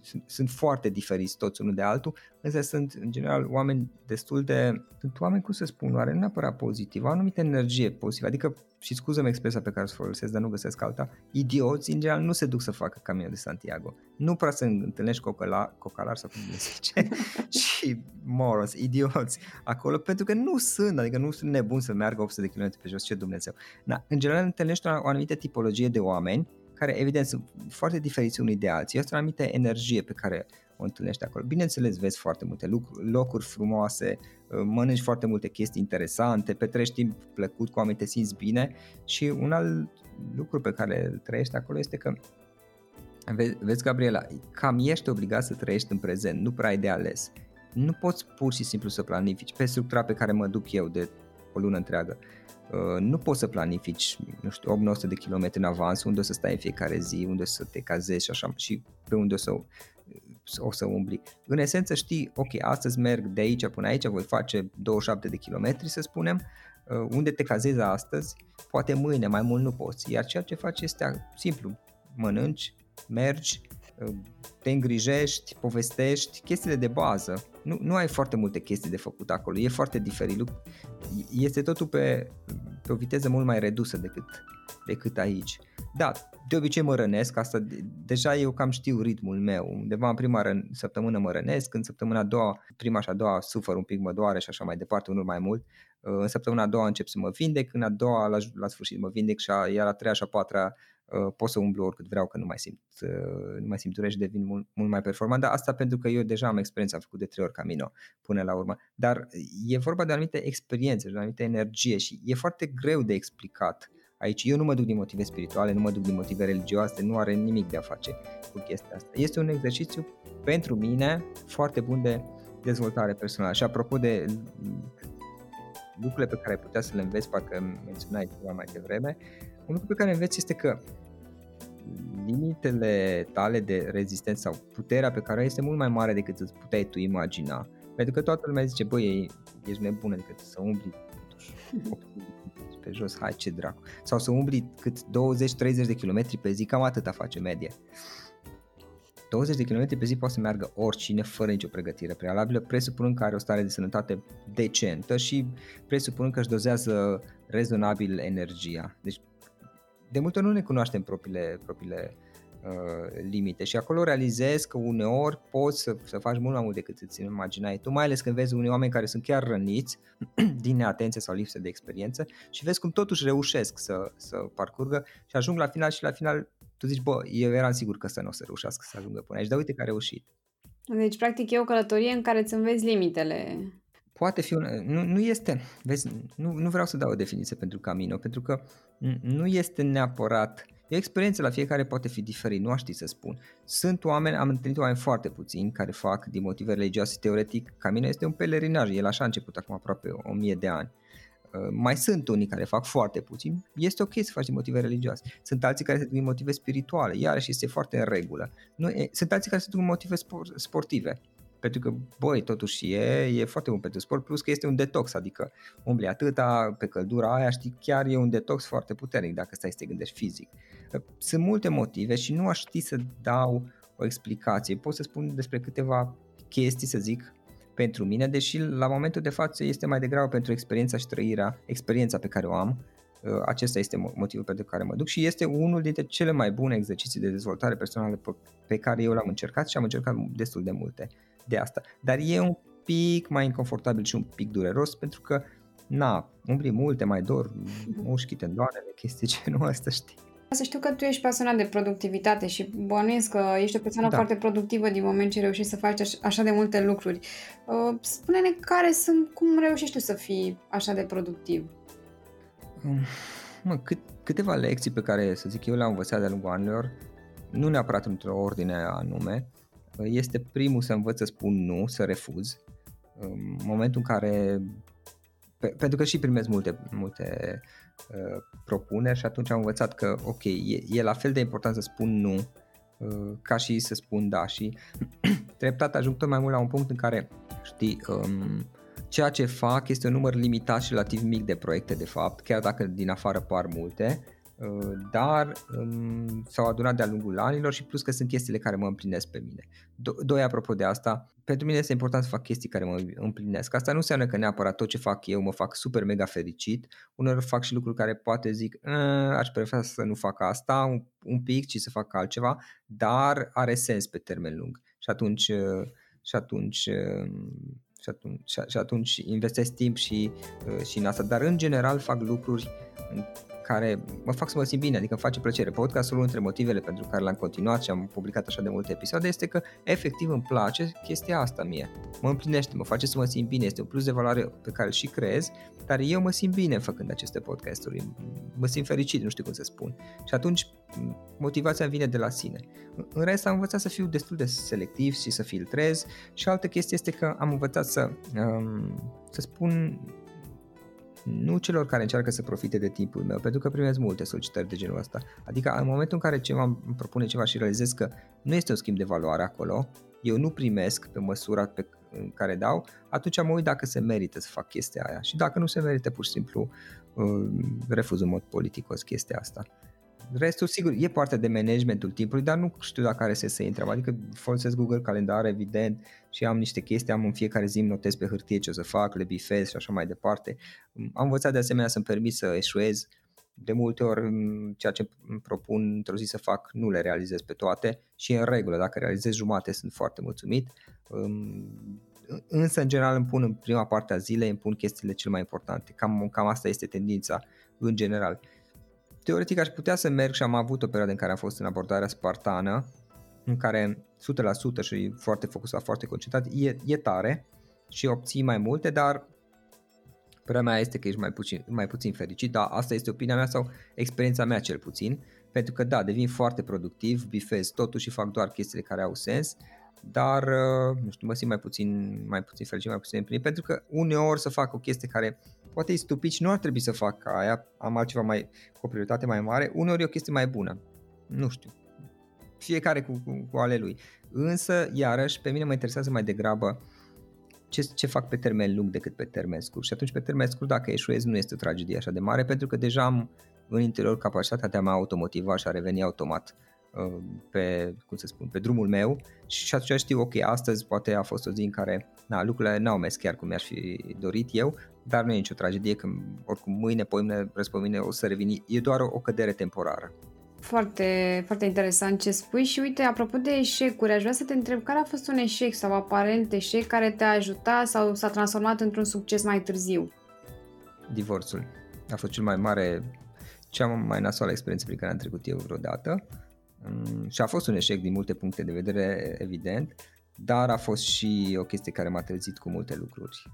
sunt, sunt foarte diferiți toți unul de altul, însă sunt în general oameni destul de, sunt oameni, cum să spun, oare nu neapărat pozitiv, au anumită energie pozitivă, adică, și scuză-mi expresia pe care o să folosesc, dar nu găsesc alta, idioți în general nu se duc să facă Camino de Santiago. Nu prea să întâlnești cocala, cocalar sau cum le zice, <laughs> și moros, idioți acolo, pentru că nu sunt, adică nu sunt nebuni să meargă 800 de km pe jos, ce Dumnezeu. Na, în general întâlnești o, o anumită tipologie de oameni care evident sunt foarte diferiți unii de alții. Este o anumită energie pe care o întâlnești acolo. Bineînțeles, vezi foarte multe lucruri, locuri frumoase, uh, mănânci foarte multe chestii interesante, petrești timp plăcut cu oameni, te simți bine și un alt lucru pe care îl trăiești acolo este că Vezi, vezi, Gabriela, cam ești obligat să trăiești în prezent, nu prea ai de ales. Nu poți pur și simplu să planifici pe structura pe care mă duc eu de o lună întreagă. Uh, nu poți să planifici, nu știu, 800 de kilometri în avans, unde o să stai în fiecare zi, unde o să te cazezi și așa, și pe unde o să, o să umbli. În esență știi, ok, astăzi merg de aici până aici, voi face 27 de kilometri, să spunem, uh, unde te cazezi astăzi, poate mâine, mai mult nu poți. Iar ceea ce faci este simplu, mănânci, mergi, uh, te îngrijești, povestești, chestiile de bază. Nu, nu ai foarte multe chestii de făcut acolo, e foarte diferit. Este totul pe, pe o viteză mult mai redusă decât, decât aici. Da, de obicei mă rănesc, asta deja eu cam știu ritmul meu. Undeva în prima rân, săptămână mă rănesc, în săptămâna a doua, prima și a doua sufăr un pic, mă doare și așa mai departe, unul mai mult. Uh, în săptămâna a doua încep să mă vindec, în a doua la, la sfârșit mă vindec și a, iar a treia și a patra uh, pot să umblu oricât vreau că nu mai simt, uh, nu mai simt durere și devin mult, mult mai performant, dar asta pentru că eu deja am experiență, am făcut de trei ori Camino până la urmă. Dar e vorba de anumite experiențe, de anumite energie și e foarte greu de explicat aici. Eu nu mă duc din motive spirituale, nu mă duc din motive religioase, nu are nimic de a face cu chestia asta. Este un exercițiu pentru mine foarte bun de dezvoltare personală. Și apropo de lucrurile pe care ai putea să le înveți, parcă menționai ceva mai devreme, un lucru pe care înveți este că limitele tale de rezistență sau puterea pe care o ai este mult mai mare decât îți puteai tu imagina. Pentru că toată lumea zice, băi, ești nebună decât să umbli <laughs> pe jos, hai ce dracu. Sau să umbli cât 20-30 de kilometri pe zi, cam atâta face medie. 20 de km pe zi poate să meargă oricine fără nicio pregătire prealabilă, presupunând că are o stare de sănătate decentă și presupunând că își dozează rezonabil energia. Deci de multe ori nu ne cunoaștem propriile, propriile uh, limite și acolo realizezi că uneori poți să, să faci mult mai mult decât îți imaginai tu, mai ales când vezi unii oameni care sunt chiar răniți <clears throat> din neatenție sau lipsă de experiență și vezi cum totuși reușesc să, să parcurgă și ajung la final și la final tu zici, bă, eu eram sigur că ăsta nu o să reușească să ajungă până aici, dar uite că a reușit. Deci, practic, e o călătorie în care îți înveți limitele. Poate fi un... Nu, nu este... Vezi, nu, nu vreau să dau o definiție pentru Camino, pentru că nu este neapărat... E o experiență la fiecare poate fi diferit, nu aș ști să spun. Sunt oameni, am întâlnit oameni foarte puțini care fac din motive religioase teoretic. Camino este un pelerinaj, el așa a început acum aproape o mie de ani. Uh, mai sunt unii care fac foarte puțin, este ok să faci din motive religioase. Sunt alții care se duc din motive spirituale, iarăși este foarte în regulă. Nu, e, sunt alții care se duc din motive spor, sportive, pentru că, băi, totuși e, e foarte bun pentru sport, plus că este un detox, adică umbli atâta pe căldura aia, știi, chiar e un detox foarte puternic dacă stai să te gândești fizic. Uh, sunt multe motive și nu aș ști să dau o explicație. Pot să spun despre câteva chestii, să zic, pentru mine, deși la momentul de față este mai degrabă pentru experiența și trăirea, experiența pe care o am. Uh, acesta este motivul pentru care mă duc și este unul dintre cele mai bune exerciții de dezvoltare personală pe care eu l-am încercat și am încercat destul de multe de asta. Dar e un pic mai inconfortabil și un pic dureros pentru că na, umbli multe, mai dor, mușchi, tendoanele, chestii <laughs> genul ăsta, știi. Să știu că tu ești pasionat de productivitate și bănuiesc că ești o persoană da. foarte productivă din moment ce reușești să faci așa de multe lucruri. Uh, spune-ne care sunt, cum reușești tu să fii așa de productiv? Um, mă, cât, câteva lecții pe care, să zic eu, le-am învățat de-a lungul anilor, nu neapărat într-o ordine anume, este primul să învăț să spun nu, să refuz. În momentul în care pe, pentru că și primesc multe, multe uh, propuneri și atunci am învățat că ok, e, e la fel de important să spun nu uh, ca și să spun da și <clears throat> treptat ajung tot mai mult la un punct în care știi um, ceea ce fac este un număr limitat și relativ mic de proiecte de fapt, chiar dacă din afară par multe Uh, dar um, s-au adunat de-a lungul anilor și plus că sunt chestiile care mă împlinesc pe mine. Do- doi, apropo de asta, pentru mine este important să fac chestii care mă împlinesc. Asta nu înseamnă că neapărat tot ce fac eu mă fac super mega fericit. Uneori fac și lucruri care poate zic, ă, aș prefera să nu fac asta un, un pic, ci să fac altceva, dar are sens pe termen lung. Și atunci, uh, și atunci uh, și atunci, și atunci investesc timp și, și în asta. Dar în general fac lucruri care mă fac să mă simt bine, adică îmi face plăcere. Podcastul, unul dintre motivele pentru care l-am continuat și am publicat așa de multe episoade, este că efectiv îmi place chestia asta mie. Mă împlinește, mă face să mă simt bine, este un plus de valoare pe care îl și creez, dar eu mă simt bine făcând aceste podcasturi, mă simt fericit, nu știu cum să spun. Și atunci motivația vine de la sine. În rest am învățat să fiu destul de selectiv și să filtrez și altă chestie este că am învățat să, um, să spun nu celor care încearcă să profite de timpul meu, pentru că primesc multe solicitări de genul ăsta. Adică în momentul în care ceva îmi propune ceva și realizez că nu este un schimb de valoare acolo, eu nu primesc pe măsura pe care dau, atunci mă uit dacă se merită să fac chestia aia. Și dacă nu se merită, pur și simplu uh, refuz în mod politicos chestia asta. Restul, sigur, e parte de managementul timpului, dar nu știu dacă are să se intre. Adică folosesc Google Calendar, evident, și am niște chestii, am în fiecare zi notez pe hârtie ce o să fac, le bifez și așa mai departe. Am învățat de asemenea să-mi permit să eșuez. De multe ori ceea ce îmi propun într-o zi să fac nu le realizez pe toate și în regulă, dacă realizez jumate sunt foarte mulțumit. Însă, în general, îmi pun în prima parte a zilei, îmi pun chestiile cele mai importante. Cam, cam asta este tendința în general teoretic aș putea să merg și am avut o perioadă în care am fost în abordarea spartană, în care 100% și foarte focusat, foarte concentrat, e, e tare și obții mai multe, dar părerea mea este că ești mai puțin, mai puțin fericit, dar asta este opinia mea sau experiența mea cel puțin, pentru că da, devin foarte productiv, bifez totul și fac doar chestiile care au sens, dar uh, nu știu, mă simt mai puțin, mai puțin fericit, mai puțin împlinit, pentru că uneori să fac o chestie care poate e stupid și nu ar trebui să fac ca aia, am altceva mai, cu o prioritate mai mare, uneori e o chestie mai bună. Nu știu. Fiecare cu, cu, cu ale lui. Însă, iarăși, pe mine mă interesează mai degrabă ce, ce fac pe termen lung decât pe termen scurt. Și atunci, pe termen scurt, dacă eșuez, nu este o tragedie așa de mare, pentru că deja am în interior capacitatea de a mă automotiva și a reveni automat uh, pe, cum să spun, pe drumul meu și atunci știu, ok, astăzi poate a fost o zi în care na, lucrurile n-au mers chiar cum mi-aș fi dorit eu, dar nu e nicio tragedie că oricum mâine, poimne, răspoi o să reveni, e doar o, o cădere temporară. Foarte, foarte interesant ce spui și uite, apropo de eșecuri, aș vrea să te întreb care a fost un eșec sau aparent eșec care te-a ajutat sau s-a transformat într-un succes mai târziu? Divorțul. A fost cel mai mare, cea mai nasoală experiență prin care am trecut eu vreodată mm, și a fost un eșec din multe puncte de vedere, evident, dar a fost și o chestie care m-a trezit cu multe lucruri.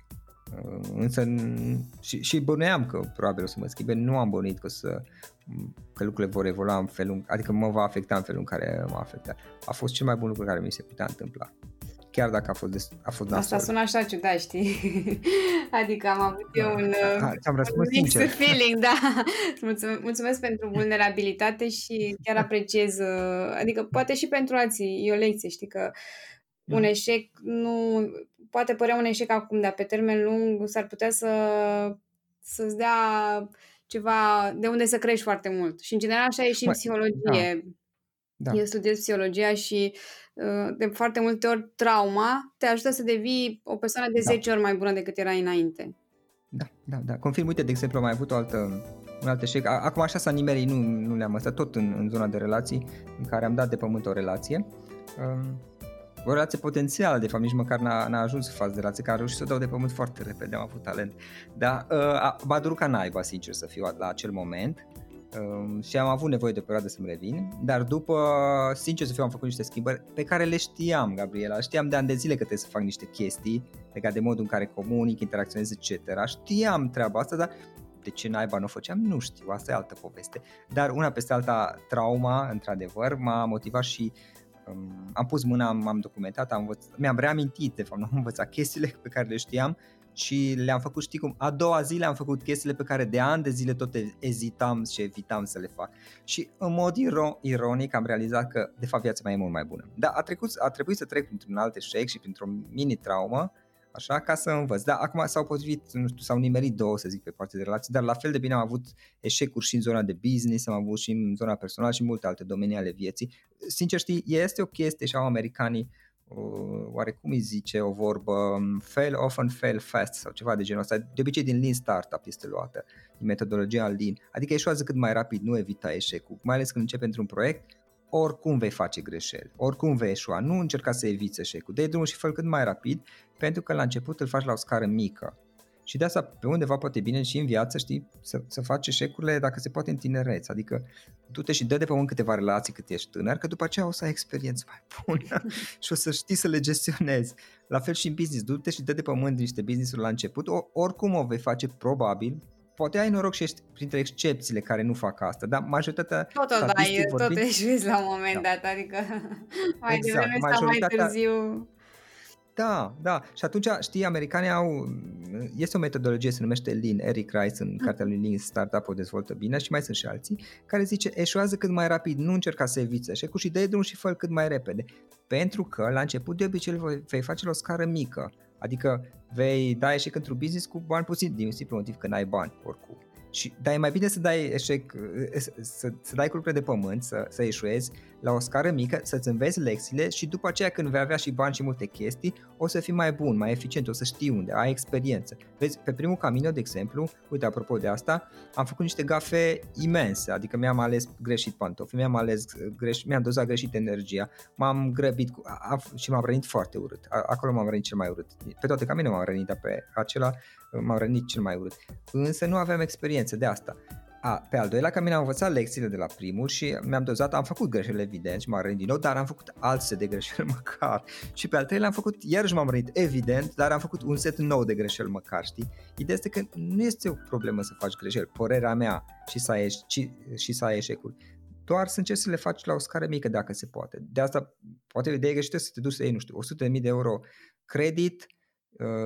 Uh, însă și, și bănuiam că probabil o să mă schimbe, nu am bănuit că, să, că lucrurile vor evolua în felul, adică mă va afecta în felul în care m-a afectat. A fost cel mai bun lucru care mi se putea întâmpla. Chiar dacă a fost, des, a fost nasol. Asta sună așa ciudat, știi? <laughs> adică am avut da. eu un, am răspuns un sincer. <laughs> feeling, da. Mulțumesc, mulțumesc pentru vulnerabilitate și chiar apreciez, uh, adică poate și pentru alții e o lecție, știi că un mm. eșec nu poate părea un eșec acum, dar pe termen lung s-ar putea să, să-ți dea ceva de unde să crești foarte mult. Și în general așa e și în psihologie. Da. Da. Eu studiez psihologia și uh, de foarte multe ori trauma te ajută să devii o persoană de 10 da. ori mai bună decât erai înainte. Da, da, da. Confirm, uite, de exemplu, am mai avut o altă, un alt eșec. Acum așa s-a nimerit, nu, nu le-am ăsta, tot în, în zona de relații, în care am dat de pământ o relație. Um, o relație potențială, de fapt, nici măcar n-a, n-a ajuns să fac relație, că a reușit să o dau de pământ foarte repede, am avut talent. Dar uh, m-a durut ca naiba, sincer, să fiu la acel moment uh, și am avut nevoie de o perioadă să-mi revin, dar după, sincer să fiu, am făcut niște schimbări pe care le știam, Gabriela, știam de ani de zile că trebuie să fac niște chestii legate de modul în care comunic, interacționez, etc. Știam treaba asta, dar de ce naiba nu o făceam, nu știu, asta e altă poveste. Dar una peste alta, trauma, într-adevăr, m-a motivat și Um, am pus mâna, m-am documentat, am învăț- mi-am reamintit, de fapt, nu am învățat chestiile pe care le știam și le-am făcut, știi cum, a doua zi le-am făcut chestiile pe care de ani de zile tot ezitam și evitam să le fac. Și în mod iro- ironic am realizat că, de fapt, viața mea e mult mai bună. Dar a, trecut, a trebuit să trec printr-un alt eșec și printr-o mini-traumă așa, ca să învăț. Da, acum s-au potrivit, nu știu, s-au nimerit două, să zic, pe partea de relații, dar la fel de bine am avut eșecuri și în zona de business, am avut și în zona personală și în multe alte domenii ale vieții. Sincer, știi, este o chestie și au americanii oarecum îi zice o vorbă um, fail often, fail fast sau ceva de genul ăsta. De obicei din Lean Startup este luată, din metodologia Lean. Adică eșuează cât mai rapid, nu evita eșecul. Mai ales când începi într-un proiect, oricum vei face greșeli, oricum vei eșua, nu încerca să eviți eșecul, dă drumul și fă cât mai rapid, pentru că la început îl faci la o scară mică. Și de asta pe undeva poate bine și în viață, știi, să, să faci eșecurile dacă se poate în tinereț, adică du-te și dă de pământ câteva relații cât ești tânăr, că după aceea o să ai experiență mai bună <laughs> și o să știi să le gestionezi. La fel și în business, du-te și dă de pământ niște business-uri la început, o, oricum o vei face probabil, poate ai noroc și ești printre excepțiile care nu fac asta, dar majoritatea... Tot o dai, vorbind, tot eșuiți la un moment da. dat, adică <laughs> mai exact, devreme sau mai târziu... Da, da. Și atunci, știi, americanii au, este o metodologie, se numește Lean, Eric Rice în mm. cartea lui Lean Startup o dezvoltă bine și mai sunt și alții, care zice eșuează cât mai rapid, nu încerca să eviți eșecul și dă drum și fă cât mai repede. Pentru că la început de obicei vei, vei face la o scară mică, adică vei da eșec într-un business cu bani puțin, din simplu motiv că n-ai bani oricum. Și, dar e mai bine să dai eșec, să, să dai culpele de pământ, să, să eșuezi la o scară mică, să-ți înveți lecțiile și după aceea când vei avea și bani și multe chestii, o să fii mai bun, mai eficient, o să știi unde, ai experiență. Vezi, pe primul camino, de exemplu, uite, apropo de asta, am făcut niște gafe imense, adică mi-am ales greșit pantofi, mi-am ales greș, mi-am dozat greșit energia, m-am grăbit cu, a, și m-am rănit foarte urât. Acolo m-am rănit cel mai urât. Pe toate camino m-am rănit, dar pe acela m-am rănit cel mai urât. Însă nu aveam experiență de asta. A, pe al doilea camin am învățat lecțiile de la primul și mi-am dozat, am făcut greșeli evident și m-am rănit din nou, dar am făcut alt set de greșeli <laughs> măcar. Și pe al treilea am făcut, iarăși m-am rănit evident, dar am făcut un set nou de greșeli măcar, știi? Ideea este că nu este o problemă să faci greșeli, părerea mea, și să ai, ci, și să ai eșecuri. Doar să încerci să le faci la o scară mică dacă se poate. De asta, poate o idee greșită să te duci să iei, nu știu, 100.000 de euro credit, uh,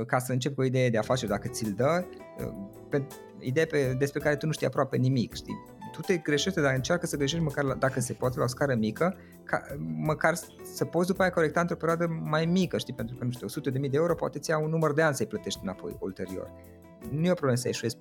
ca să începi cu o idee de afaceri dacă ți-l dă, uh, idee pe, despre care tu nu știi aproape nimic, știi? Tu te greșești, dar încearcă să greșești măcar la, dacă se poate la o scară mică, ca, măcar să poți după aia corecta într-o perioadă mai mică, știi? Pentru că, nu știu, 100 de mii de euro poate ți ia un număr de ani să-i plătești înapoi ulterior. Nu e o problemă să eșuezi,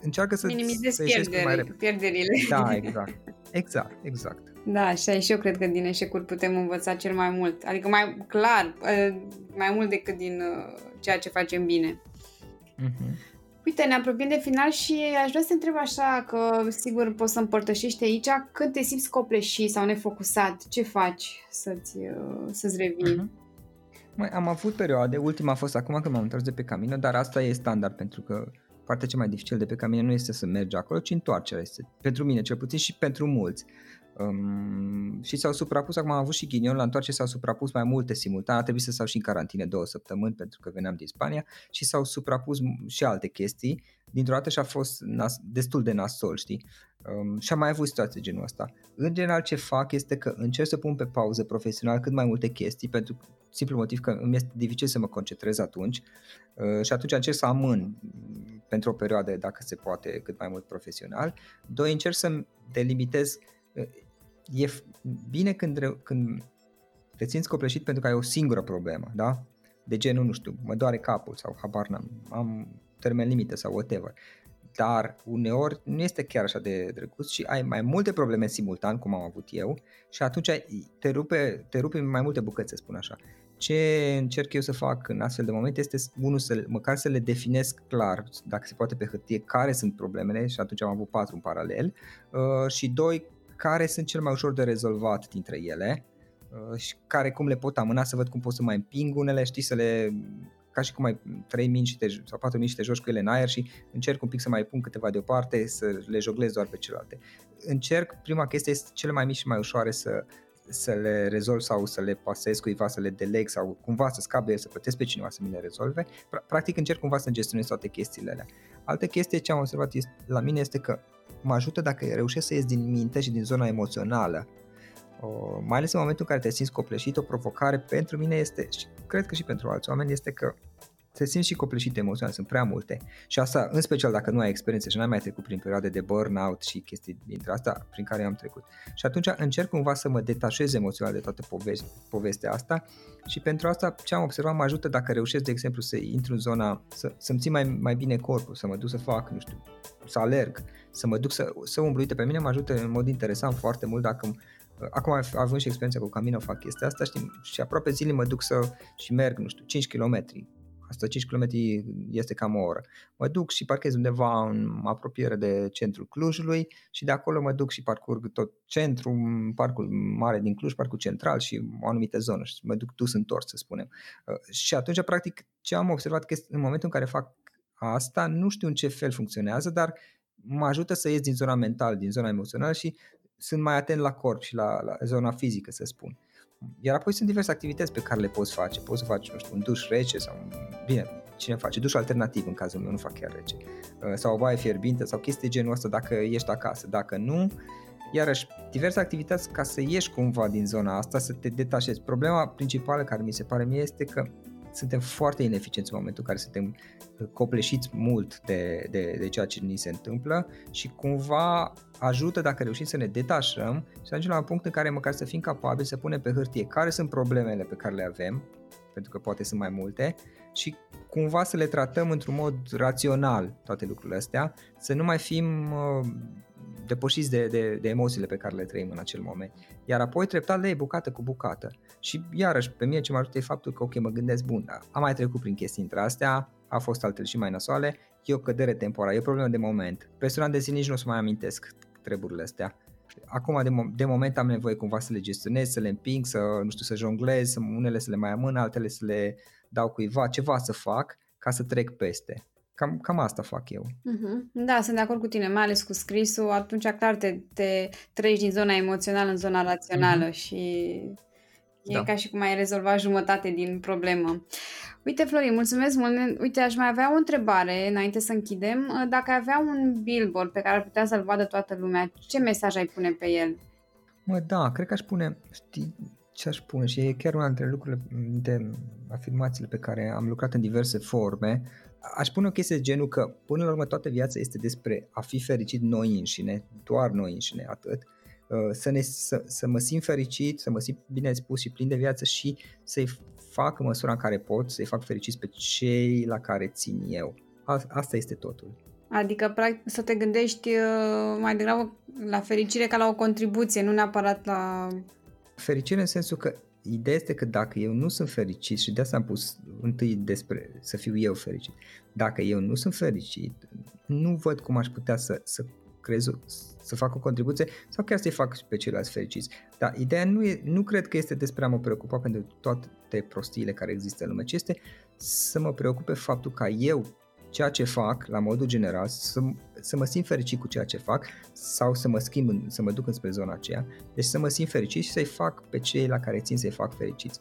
încearcă să Minimizezi să pierderi, mai pierderile. Da, exact. Exact, exact. Da, și și eu cred că din eșecuri putem învăța cel mai mult. Adică mai clar, ă, mai mult decât din ă, ceea ce facem bine. Uh-huh. Uite, ne apropiem de final și aș vrea să întreb așa, că sigur poți să împărtășești aici, când te simți copleșit sau nefocusat, ce faci să-ți, uh, să-ți revii? Uh-huh. Mai, am avut perioade, ultima a fost acum când m-am întors de pe camină, dar asta e standard pentru că partea cea mai dificil de pe camină nu este să mergi acolo, ci întoarcerea este. Pentru mine, cel puțin și pentru mulți. Um, și s-au suprapus, acum am avut și ghinion, la întoarce s-au suprapus mai multe simultan, a trebuit să stau și în carantine două săptămâni pentru că veneam din Spania și s-au suprapus și alte chestii. Dintr-o dată și-a fost nas, destul de nasol, știi? Um, și am mai avut situații genul ăsta. În general ce fac este că încerc să pun pe pauză profesional cât mai multe chestii pentru simplu motiv că îmi este dificil să mă concentrez atunci uh, și atunci încerc să amân pentru o perioadă, dacă se poate, cât mai mult profesional. Doi, încerc să delimitez uh, e bine când, când te simți copleșit pentru că ai o singură problemă, da? De genul, nu știu, mă doare capul sau habar n-am, am termen limită sau whatever. Dar uneori nu este chiar așa de drăguț și ai mai multe probleme simultan, cum am avut eu, și atunci te rupe, te rupe mai multe bucăți, să spun așa. Ce încerc eu să fac în astfel de momente este, unul, să, măcar să le definesc clar, dacă se poate pe hârtie, care sunt problemele, și atunci am avut patru în paralel, uh, și doi, care sunt cel mai ușor de rezolvat dintre ele uh, și care cum le pot amâna să văd cum pot să mai împing unele, știi, să le ca și cum ai 3 mingi te, sau 4 mingi și te joci cu ele în aer și încerc un pic să mai pun câteva deoparte, să le joglez doar pe celelalte. Încerc, prima chestie este cele mai mici și mai ușoare să, să le rezolv sau să le pasez cuiva, să le deleg sau cumva să scap de el, să plătesc pe cineva să mi le rezolve. Practic încerc cumva să gestionez toate chestiile alea. Altă chestie ce am observat la mine este că mă ajută dacă reușesc să ies din minte și din zona emoțională. O, mai ales în momentul în care te simți copleșit, o provocare pentru mine este, și cred că și pentru alți oameni, este că te simți și copleșit emoțional, sunt prea multe. Și asta, în special dacă nu ai experiențe și nu ai mai trecut prin perioade de burnout și chestii dintre asta prin care am trecut. Și atunci încerc cumva să mă detașez emoțional de toată poveste, povestea asta și pentru asta ce am observat mă ajută dacă reușesc, de exemplu, să intru în zona, să, să-mi țin mai, mai bine corpul, să mă duc să fac, nu știu, să alerg, să mă duc să, să umblu. Uite, pe mine mă ajută în mod interesant foarte mult dacă Acum având și experiența cu Camino fac chestia asta știi, și aproape zilnic mă duc să și merg, nu știu, 5 km, Asta 5 km este cam o oră. Mă duc și parchez undeva în apropiere de centrul Clujului și de acolo mă duc și parcurg tot centrul, parcul mare din Cluj, parcul central și o anumită zonă și mă duc dus întors, să spunem. Uh, și atunci, practic, ce am observat că în momentul în care fac asta, nu știu în ce fel funcționează, dar mă ajută să ies din zona mentală, din zona emoțională și sunt mai atent la corp și la, la zona fizică, să spun. Iar apoi sunt diverse activități pe care le poți face. Poți să faci, nu știu, un duș rece sau, bine, cine face, duș alternativ în cazul meu, nu fac chiar rece. Uh, sau o baie fierbinte sau chestii genul ăsta dacă ești acasă. Dacă nu, iarăși, diverse activități ca să ieși cumva din zona asta, să te detașezi. Problema principală care mi se pare mie este că suntem foarte ineficienți în momentul în care suntem copleșiți mult de, de, de ceea ce ni se întâmplă și cumva ajută dacă reușim să ne detașăm și să ajungem la un punct în care măcar să fim capabili să punem pe hârtie care sunt problemele pe care le avem, pentru că poate sunt mai multe, și cumva să le tratăm într-un mod rațional toate lucrurile astea, să nu mai fim uh, depășiți de, de, de emoțiile pe care le trăim în acel moment. Iar apoi treptat le iei bucată cu bucată. Și iarăși, pe mine ce mă ajută e faptul că, ok, mă gândesc, bun, da, am mai trecut prin chestii între astea, a fost altele și mai nasoale, e o cădere temporară, e o problemă de moment. Pe an de zi nici nu o să mai amintesc treburile astea. Acum, de, mo- de moment, am nevoie cumva să le gestionez, să le împing, să, nu știu, să jonglez, să, unele să le mai amân, altele să le dau cuiva, ceva să fac ca să trec peste. Cam, cam asta fac eu. Uh-huh. Da, sunt de acord cu tine, mai ales cu scrisul. Atunci clar te, te treci din zona emoțională în zona rațională uh-huh. și e da. ca și cum ai rezolvat jumătate din problemă. Uite, Florin, mulțumesc mult. Uite, aș mai avea o întrebare înainte să închidem. Dacă ai avea un billboard pe care ar putea să-l vadă toată lumea, ce mesaj ai pune pe el? Mă, da, cred că aș pune, știi, ce aș pune și e chiar una dintre lucrurile, dintre afirmațiile pe care am lucrat în diverse forme, aș pune o chestie de genul că până la urmă toată viața este despre a fi fericit noi înșine, doar noi înșine, atât, uh, să, ne, să, să mă simt fericit, să mă simt bine spus și plin de viață și să-i fac în măsura în care pot, să-i fac fericiți pe cei la care țin eu. Asta este totul. Adică, practic, să te gândești uh, mai degrabă la fericire ca la o contribuție, nu neapărat la... Fericire în sensul că Ideea este că dacă eu nu sunt fericit și de asta am pus întâi despre să fiu eu fericit, dacă eu nu sunt fericit, nu văd cum aș putea să, să creez, să fac o contribuție sau chiar să-i fac pe ceilalți fericiți. Dar ideea nu, e, nu cred că este despre a mă preocupa pentru toate prostiile care există în lume, ci este să mă preocupe faptul ca eu ceea ce fac, la modul general, să, să mă simt fericit cu ceea ce fac sau să mă schimb, să mă duc înspre zona aceea. Deci să mă simt fericit și să-i fac pe cei la care țin să-i fac fericiți.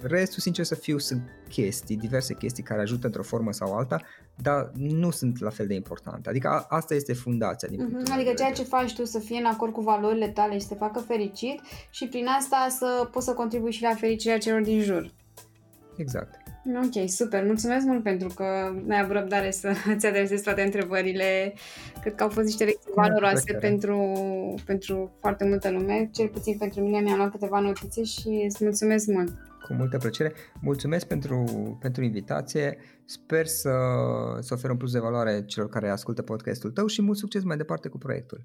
Restul, sincer să fiu, sunt chestii, diverse chestii care ajută într-o formă sau alta, dar nu sunt la fel de importante. Adică a, asta este fundația. Din uh-huh. Adică ceea ce faci tu să fie în acord cu valorile tale și să te facă fericit și prin asta să poți să contribui și la fericirea celor din jur. Exact. Ok, super. Mulțumesc mult pentru că ne-ai avut răbdare să <laughs> ți adresezi toate întrebările. Cred că au fost niște lecții valoroase pentru, pentru foarte multă lume. Cel puțin pentru mine mi-am luat câteva notițe și îți mulțumesc mult. Cu multă plăcere. Mulțumesc pentru, pentru invitație. Sper să, să ofer un plus de valoare celor care ascultă podcastul tău și mult succes mai departe cu proiectul.